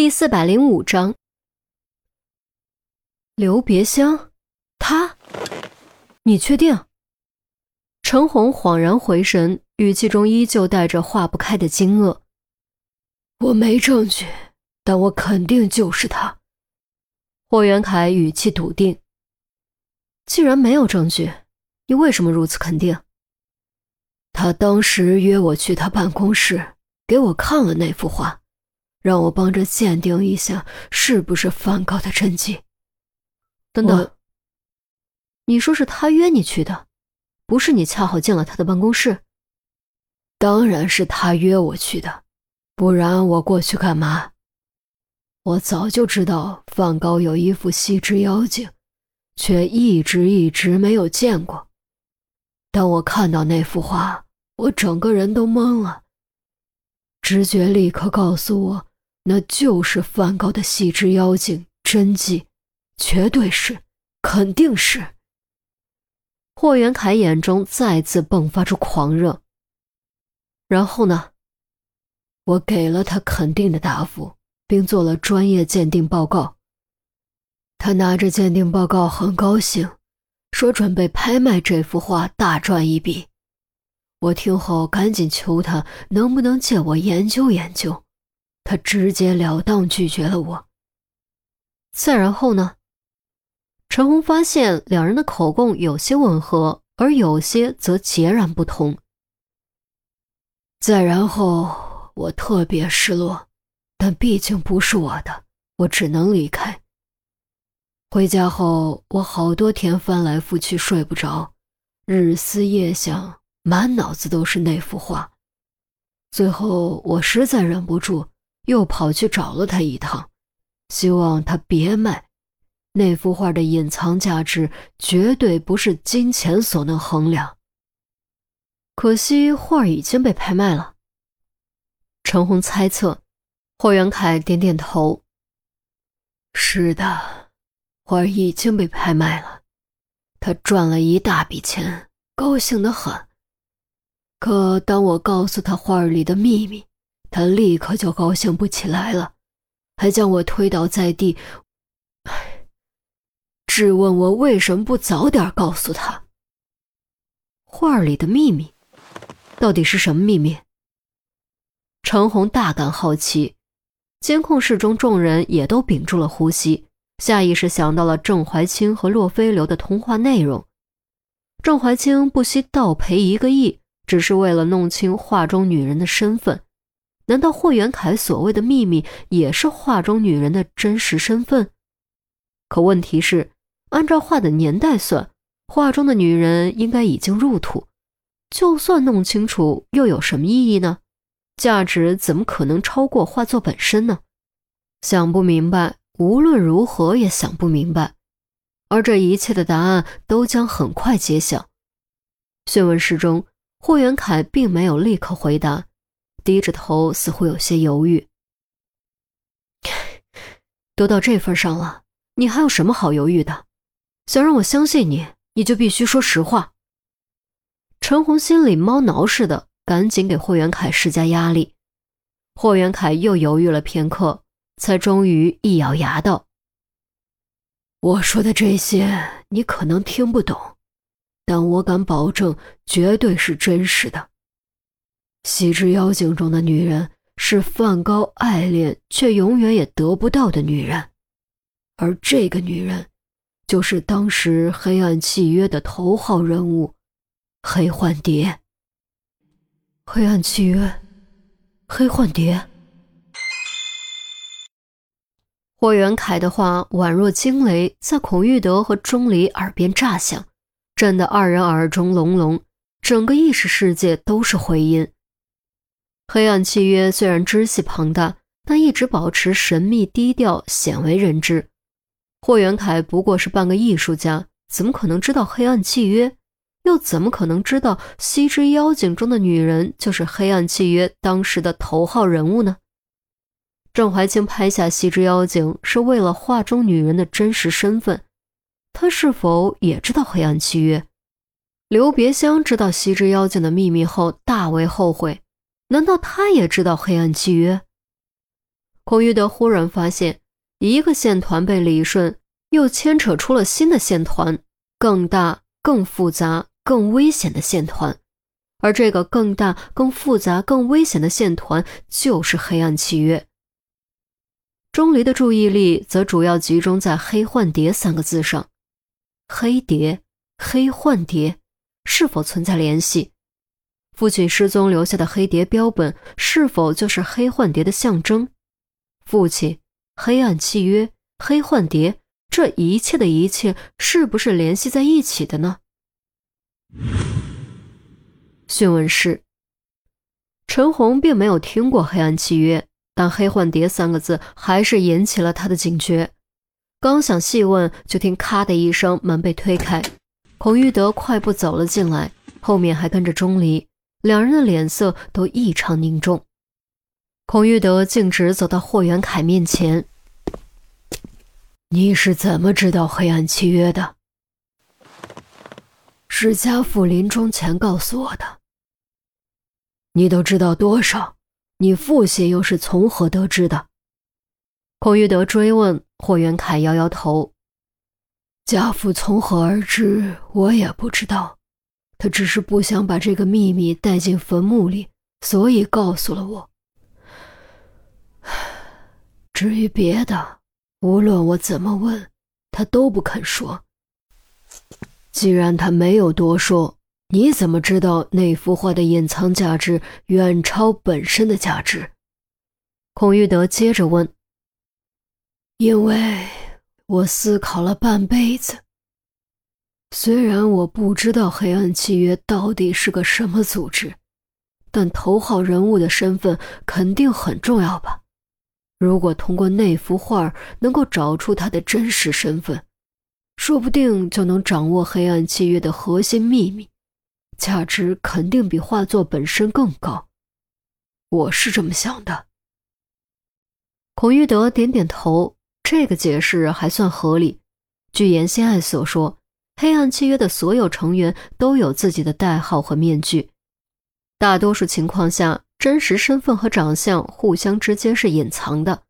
第四百零五章，刘别香，他，你确定？陈红恍然回神，语气中依旧带着化不开的惊愕。我没证据，但我肯定就是他。霍元凯语气笃定。既然没有证据，你为什么如此肯定？他当时约我去他办公室，给我看了那幅画。让我帮着鉴定一下，是不是梵高的真迹？等等，你说是他约你去的，不是你恰好进了他的办公室？当然是他约我去的，不然我过去干嘛？我早就知道梵高有一幅西之妖精，却一直一直没有见过。当我看到那幅画，我整个人都懵了，直觉立刻告诉我。那就是梵高的细枝妖精真迹，绝对是，肯定是。霍元凯眼中再次迸发出狂热。然后呢？我给了他肯定的答复，并做了专业鉴定报告。他拿着鉴定报告很高兴，说准备拍卖这幅画，大赚一笔。我听后赶紧求他能不能借我研究研究。他直截了当拒绝了我。再然后呢？陈红发现两人的口供有些吻合，而有些则截然不同。再然后，我特别失落，但毕竟不是我的，我只能离开。回家后，我好多天翻来覆去睡不着，日思夜想，满脑子都是那幅画。最后，我实在忍不住。又跑去找了他一趟，希望他别卖。那幅画的隐藏价值绝对不是金钱所能衡量。可惜画已经被拍卖了。陈红猜测，霍元凯点点头：“是的，画已经被拍卖了，他赚了一大笔钱，高兴得很。可当我告诉他画里的秘密，他立刻就高兴不起来了，还将我推倒在地，质问我为什么不早点告诉他。画里的秘密，到底是什么秘密？陈红大感好奇。监控室中众人也都屏住了呼吸，下意识想到了郑怀清和洛飞流的通话内容。郑怀清不惜倒赔一个亿，只是为了弄清画中女人的身份。难道霍元凯所谓的秘密也是画中女人的真实身份？可问题是，按照画的年代算，画中的女人应该已经入土。就算弄清楚，又有什么意义呢？价值怎么可能超过画作本身呢？想不明白，无论如何也想不明白。而这一切的答案都将很快揭晓。讯问室中，霍元凯并没有立刻回答。低着头，似乎有些犹豫。都到这份上了，你还有什么好犹豫的？想让我相信你，你就必须说实话。陈红心里猫挠似的，赶紧给霍元凯施加压力。霍元凯又犹豫了片刻，才终于一咬牙道：“我说的这些你可能听不懂，但我敢保证，绝对是真实的。”西之妖精中的女人是梵高爱恋却永远也得不到的女人，而这个女人，就是当时黑暗契约的头号人物——黑幻蝶。黑暗契约，黑幻蝶。霍元凯的话宛若惊雷，在孔玉德和钟离耳边炸响，震得二人耳中隆隆，整个意识世界都是回音。黑暗契约虽然支系庞大，但一直保持神秘低调，鲜为人知。霍元凯不过是半个艺术家，怎么可能知道黑暗契约？又怎么可能知道西之妖精中的女人就是黑暗契约当时的头号人物呢？郑怀清拍下西之妖精是为了画中女人的真实身份，他是否也知道黑暗契约？刘别香知道西之妖精的秘密后，大为后悔。难道他也知道黑暗契约？孔玉德忽然发现，一个线团被理顺，又牵扯出了新的线团，更大、更复杂、更危险的线团。而这个更大、更复杂、更危险的线团，就是黑暗契约。钟离的注意力则主要集中在“黑幻蝶”三个字上。黑蝶、黑幻蝶，是否存在联系？父亲失踪留下的黑蝶标本，是否就是黑幻蝶的象征？父亲、黑暗契约、黑幻蝶，这一切的一切，是不是联系在一起的呢？讯问室，陈红并没有听过黑暗契约，但黑幻蝶三个字还是引起了他的警觉。刚想细问，就听咔的一声，门被推开，孔玉德快步走了进来，后面还跟着钟离，两人的脸色都异常凝重。孔玉德径直走到霍元凯面前：“你是怎么知道黑暗契约的？”“是家父临终前告诉我的。”你都知道多少？你父亲又是从何得知的？孔玉德追问。霍元凯摇摇头：“家父从何而知？我也不知道。他只是不想把这个秘密带进坟墓里，所以告诉了我。至于别的，无论我怎么问，他都不肯说。既然他没有多说。”你怎么知道那幅画的隐藏价值远超本身的价值？孔玉德接着问。因为我思考了半辈子。虽然我不知道黑暗契约到底是个什么组织，但头号人物的身份肯定很重要吧？如果通过那幅画能够找出他的真实身份，说不定就能掌握黑暗契约的核心秘密。价值肯定比画作本身更高，我是这么想的。孔玉德点点头，这个解释还算合理。据严心爱所说，黑暗契约的所有成员都有自己的代号和面具，大多数情况下，真实身份和长相互相之间是隐藏的。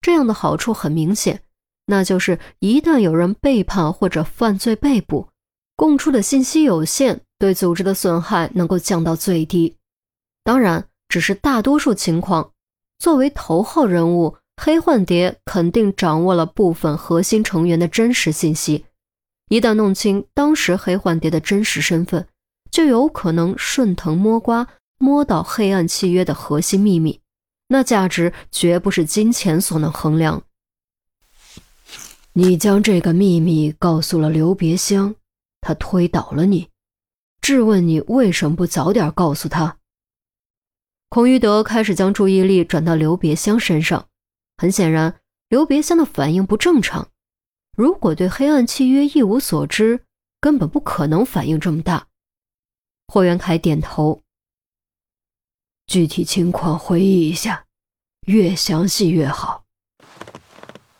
这样的好处很明显，那就是一旦有人背叛或者犯罪被捕，供出的信息有限。对组织的损害能够降到最低，当然只是大多数情况。作为头号人物，黑幻蝶肯定掌握了部分核心成员的真实信息。一旦弄清当时黑幻蝶的真实身份，就有可能顺藤摸瓜摸到黑暗契约的核心秘密，那价值绝不是金钱所能衡量。你将这个秘密告诉了刘别香，他推倒了你。质问你为什么不早点告诉他？孔玉德开始将注意力转到刘别香身上，很显然，刘别香的反应不正常。如果对黑暗契约一无所知，根本不可能反应这么大。霍元凯点头，具体情况回忆一下，越详细越好。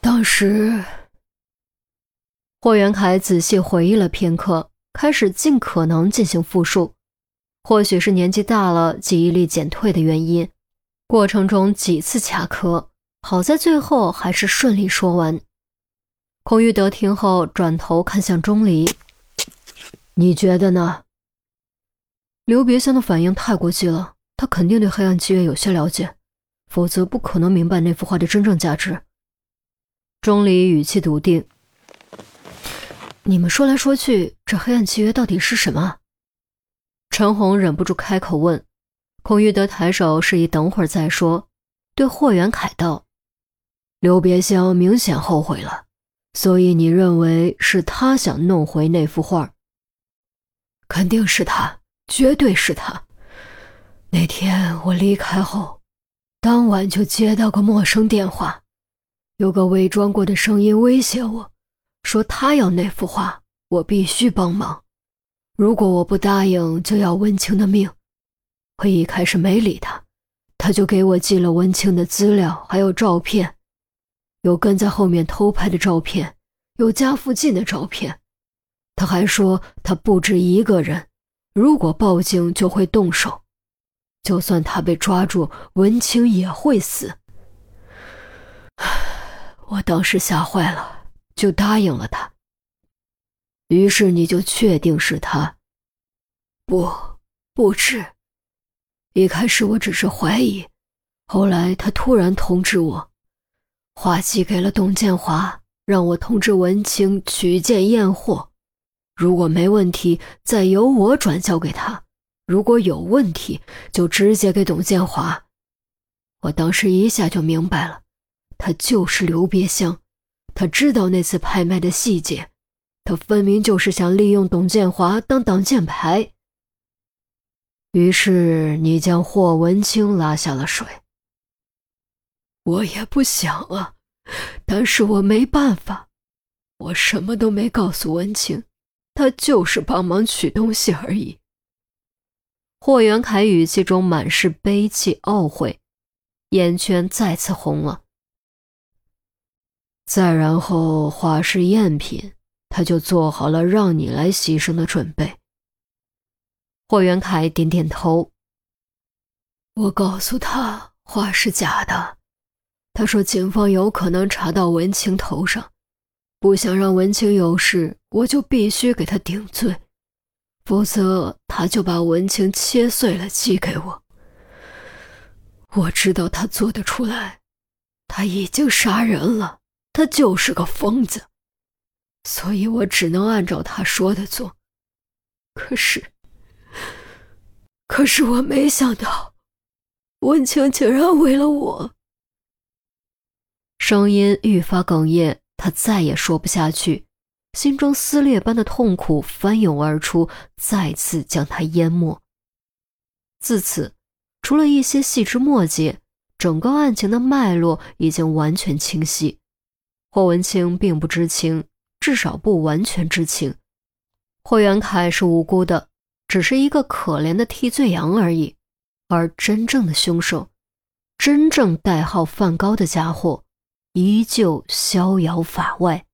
当时，霍元凯仔细回忆了片刻。开始尽可能进行复述，或许是年纪大了，记忆力减退的原因，过程中几次卡壳，好在最后还是顺利说完。孔玉德听后转头看向钟离：“你觉得呢？”刘别香的反应太过激了，他肯定对黑暗契约有些了解，否则不可能明白那幅画的真正价值。钟离语气笃定。你们说来说去，这黑暗契约到底是什么？陈红忍不住开口问。孔玉德抬手示意等会儿再说，对霍元凯道：“刘别香明显后悔了，所以你认为是他想弄回那幅画？肯定是他，绝对是他。那天我离开后，当晚就接到个陌生电话，有个伪装过的声音威胁我。”说他要那幅画，我必须帮忙。如果我不答应，就要文清的命。我一开始没理他，他就给我寄了文清的资料，还有照片，有跟在后面偷拍的照片，有家附近的照片。他还说他不止一个人，如果报警就会动手，就算他被抓住，文清也会死。我当时吓坏了，就答应了他。于是你就确定是他？不，不止。一开始我只是怀疑，后来他突然通知我，话寄给了董建华，让我通知文清取件验货，如果没问题，再由我转交给他；如果有问题，就直接给董建华。我当时一下就明白了，他就是刘别香，他知道那次拍卖的细节。他分明就是想利用董建华当挡箭牌。于是你将霍文清拉下了水。我也不想啊，但是我没办法，我什么都没告诉文清，他就是帮忙取东西而已。霍元凯语气中满是悲戚懊悔，眼圈再次红了。再然后画是赝品。他就做好了让你来牺牲的准备。霍元凯点点头。我告诉他画是假的，他说警方有可能查到文清头上，不想让文清有事，我就必须给他顶罪，否则他就把文清切碎了寄给我。我知道他做得出来，他已经杀人了，他就是个疯子。所以我只能按照他说的做，可是，可是我没想到，文清竟然为了我。声音愈发哽咽，他再也说不下去，心中撕裂般的痛苦翻涌而出，再次将他淹没。自此，除了一些细枝末节，整个案情的脉络已经完全清晰。霍文清并不知情。至少不完全知情，霍元凯是无辜的，只是一个可怜的替罪羊而已。而真正的凶手，真正代号梵高的家伙，依旧逍遥法外。